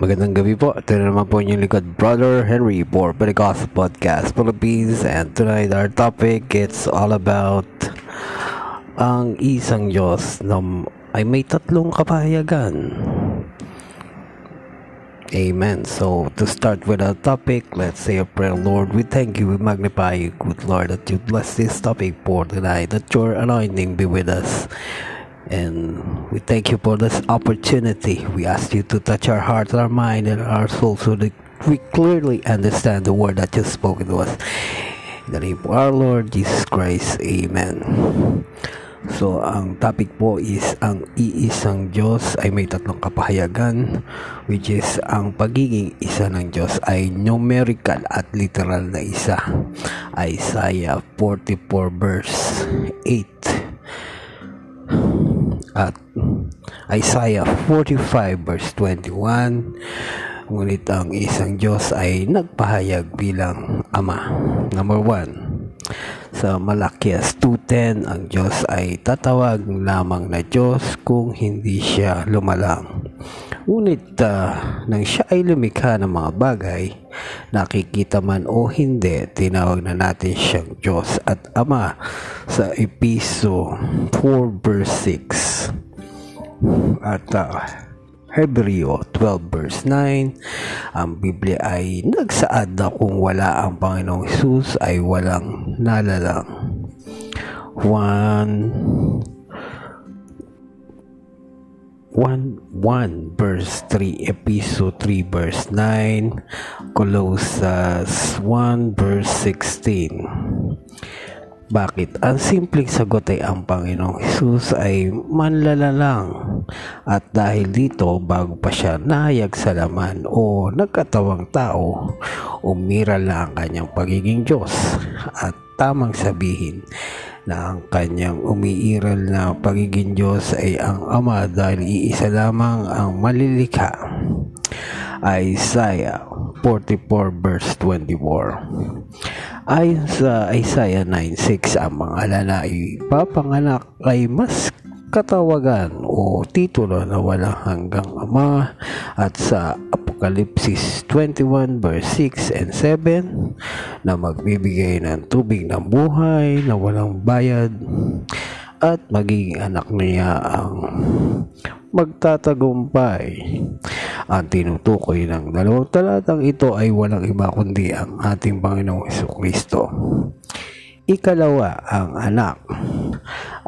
Magandang gabi po. Ito na naman po inyong likod, Brother Henry for Pentecost Podcast Philippines. And tonight our topic, it's all about ang isang Diyos na ay may tatlong kapahayagan. Amen. So, to start with our topic, let's say a prayer. Lord, we thank you, we magnify you, good Lord, that you bless this topic for tonight, that your anointing be with us. And we thank you for this opportunity. We ask you to touch our heart, our mind, and our soul so that we clearly understand the word that you spoken to us. In the name of our Lord Jesus Christ. Amen. So, ang topic po is ang iisang Diyos ay may tatlong kapahayagan which is ang pagiging isa ng Diyos ay numerical at literal na isa. Isaiah 44 verse 8 at Isaiah 45 verse 21 ngunit ang isang Diyos ay nagpahayag bilang Ama. Number 1 sa Malakias 2.10 ang Diyos ay tatawag lamang na Diyos kung hindi siya lumalang. Ngunit uh, nang siya ay lumikha ng mga bagay, nakikita man o hindi, tinawag na natin siyang Diyos at Ama sa Episo 4 verse 6. At uh, Hebreo 12 verse 9 ang Biblia ay nagsaad na kung wala ang Panginoong Hesus ay walang nalalang 1 1, 1 verse 3, Episo 3 verse 9, Colossus 1 verse 16. Bakit? Ang simpleng sagot ay ang Panginoong Hesus ay manlalalang at dahil dito bago pa siya nahayag sa laman o nagkatawang tao, umira na ang kanyang pagiging Diyos at tamang sabihin na ang kanyang umiiral na pagiging Diyos ay ang Ama dahil iisa lamang ang malilikha. Isaiah 44 verse 24 Ayon sa Isaiah 9.6 ang mga na ipapanganak ay mas katawagan o titulo na walang hanggang ama at sa Apokalipsis 21 verse 6 and 7 na magbibigay ng tubig ng buhay na walang bayad at magiging anak niya ang magtatagumpay. Ang tinutukoy ng dalawang talatang ito ay walang iba kundi ang ating Panginoong Heso Kristo. Ikalawa, ang anak.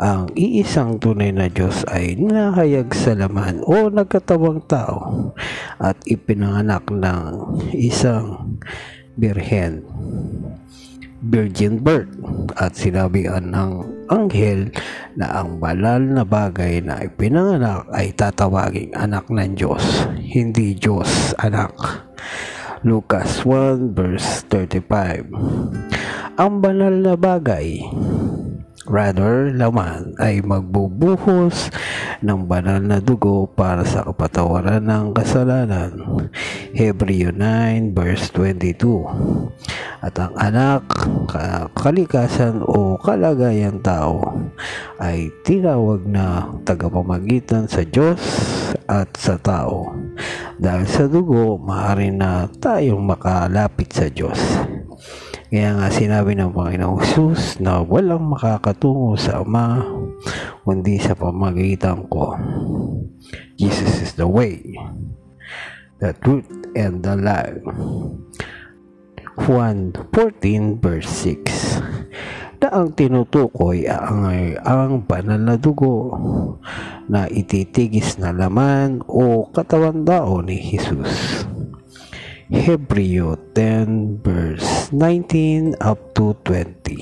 Ang iisang tunay na Diyos ay nahayag sa laman o nagkatawang tao at ipinanganak ng isang birhen virgin birth at sinabihan ng anghel na ang banal na bagay na ipinanganak ay tatawaging anak ng Diyos, hindi Diyos anak. Lucas 1 verse 35 Ang banal na bagay Rather, laman ay magbubuhos ng banal na dugo para sa kapatawaran ng kasalanan. Hebreo 9 verse 22 At ang anak, kalikasan o kalagayan tao ay tinawag na tagapamagitan sa Diyos at sa tao. Dahil sa dugo, maaari na tayong makalapit sa Diyos. Kaya nga sinabi ng Panginoong Jesus na walang makakatungo sa Ama kundi sa pamagitan ko. Jesus is the way, the truth, and the life. Juan 14 verse 6 na ang tinutukoy ang, ang banal na dugo na ititigis na laman o katawan daw ni Jesus. Hebreo 10 verse 19 up to 20.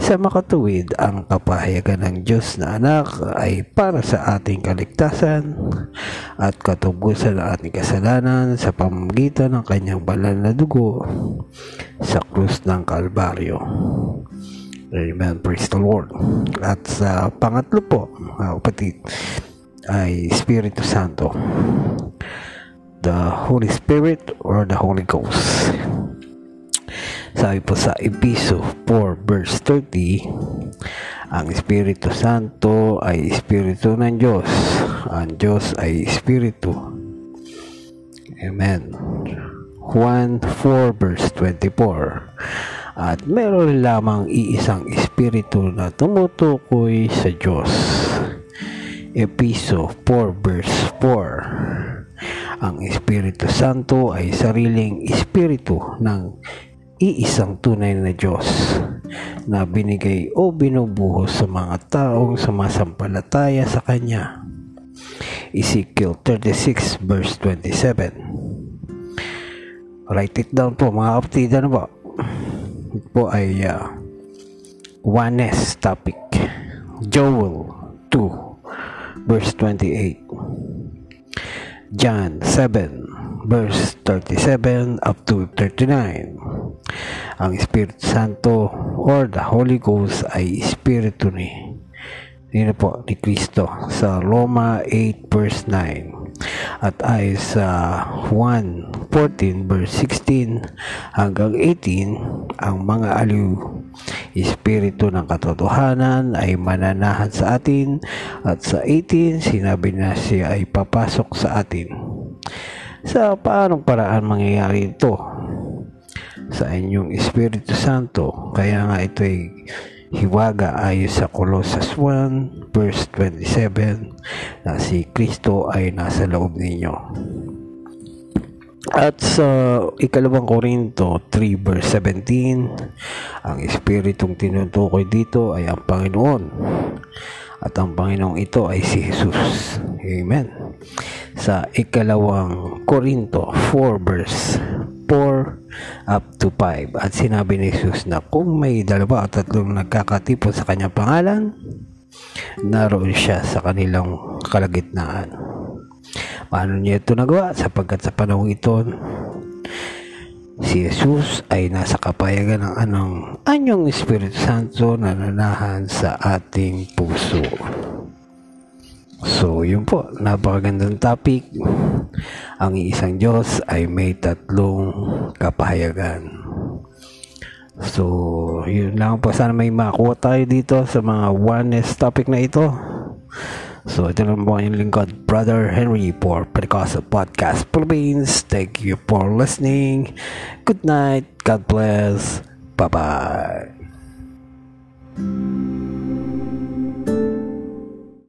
Sa makatuwid, ang kapahayagan ng Diyos na anak ay para sa ating kaligtasan at katubusan ng ating kasalanan sa pamamagitan ng kanyang banal na dugo sa krus ng Kalbaryo. Amen. Praise the Lord. At sa pangatlo po, mga kapatid, ay Espiritu Santo the Holy Spirit or the Holy Ghost. Sabi po sa Episo 4 verse 30, ang Espiritu Santo ay Espiritu ng Diyos. Ang Diyos ay Espiritu. Amen. Juan 4 verse 24 at meron lamang iisang espiritu na tumutukoy sa Diyos. Episo 4 verse 4 Ang Espiritu Santo ay sariling espiritu ng iisang tunay na Diyos na binigay o binubuhos sa mga taong sumasampalataya sa Kanya. Ezekiel 36 verse 27 Write it down po mga kapatid. Ano po? Ito po ay uh, oneness topic. Joel 2 verse 28 John 7 verse 37 up to 39 ang Espiritu Santo or the Holy Ghost ay Espiritu ni. Nino po? Ni Kristo sa Roma 8 verse 9 at ay sa 1:14 verse 16 hanggang 18 ang mga aliw. Espiritu ng katotohanan ay mananahan sa atin at sa 18 sinabi na siya ay papasok sa atin. Sa paanong paraan mangyayari ito? Sa inyong Espiritu Santo kaya nga ito ay hiwaga ayon sa Colossus 1 verse 27 na si Kristo ay nasa loob ninyo. At sa ikalawang Korinto 3 verse 17, ang espiritong tinutukoy dito ay ang Panginoon. At ang Panginoong ito ay si Jesus. Amen. Sa ikalawang Korinto 4 verse 4 up to 5. At sinabi ni Jesus na kung may dalawa at tatlong nagkakatipon sa kanyang pangalan, naroon siya sa kanilang kalagitnaan. Paano niya ito nagawa? Sapagkat sa panahon ito, si Jesus ay nasa kapayagan ng anong anyong Espiritu Santo na nanahan sa ating puso. So, yun po, napakagandang topic. Ang isang Diyos ay may tatlong kapahayagan. So, yun lang po. Sana may makuha tayo dito sa mga oneness topic na ito. So, ito lang po yung lingkod, Brother Henry for Pentecostal Podcast Philippines. Thank you for listening. Good night. God bless. Bye-bye.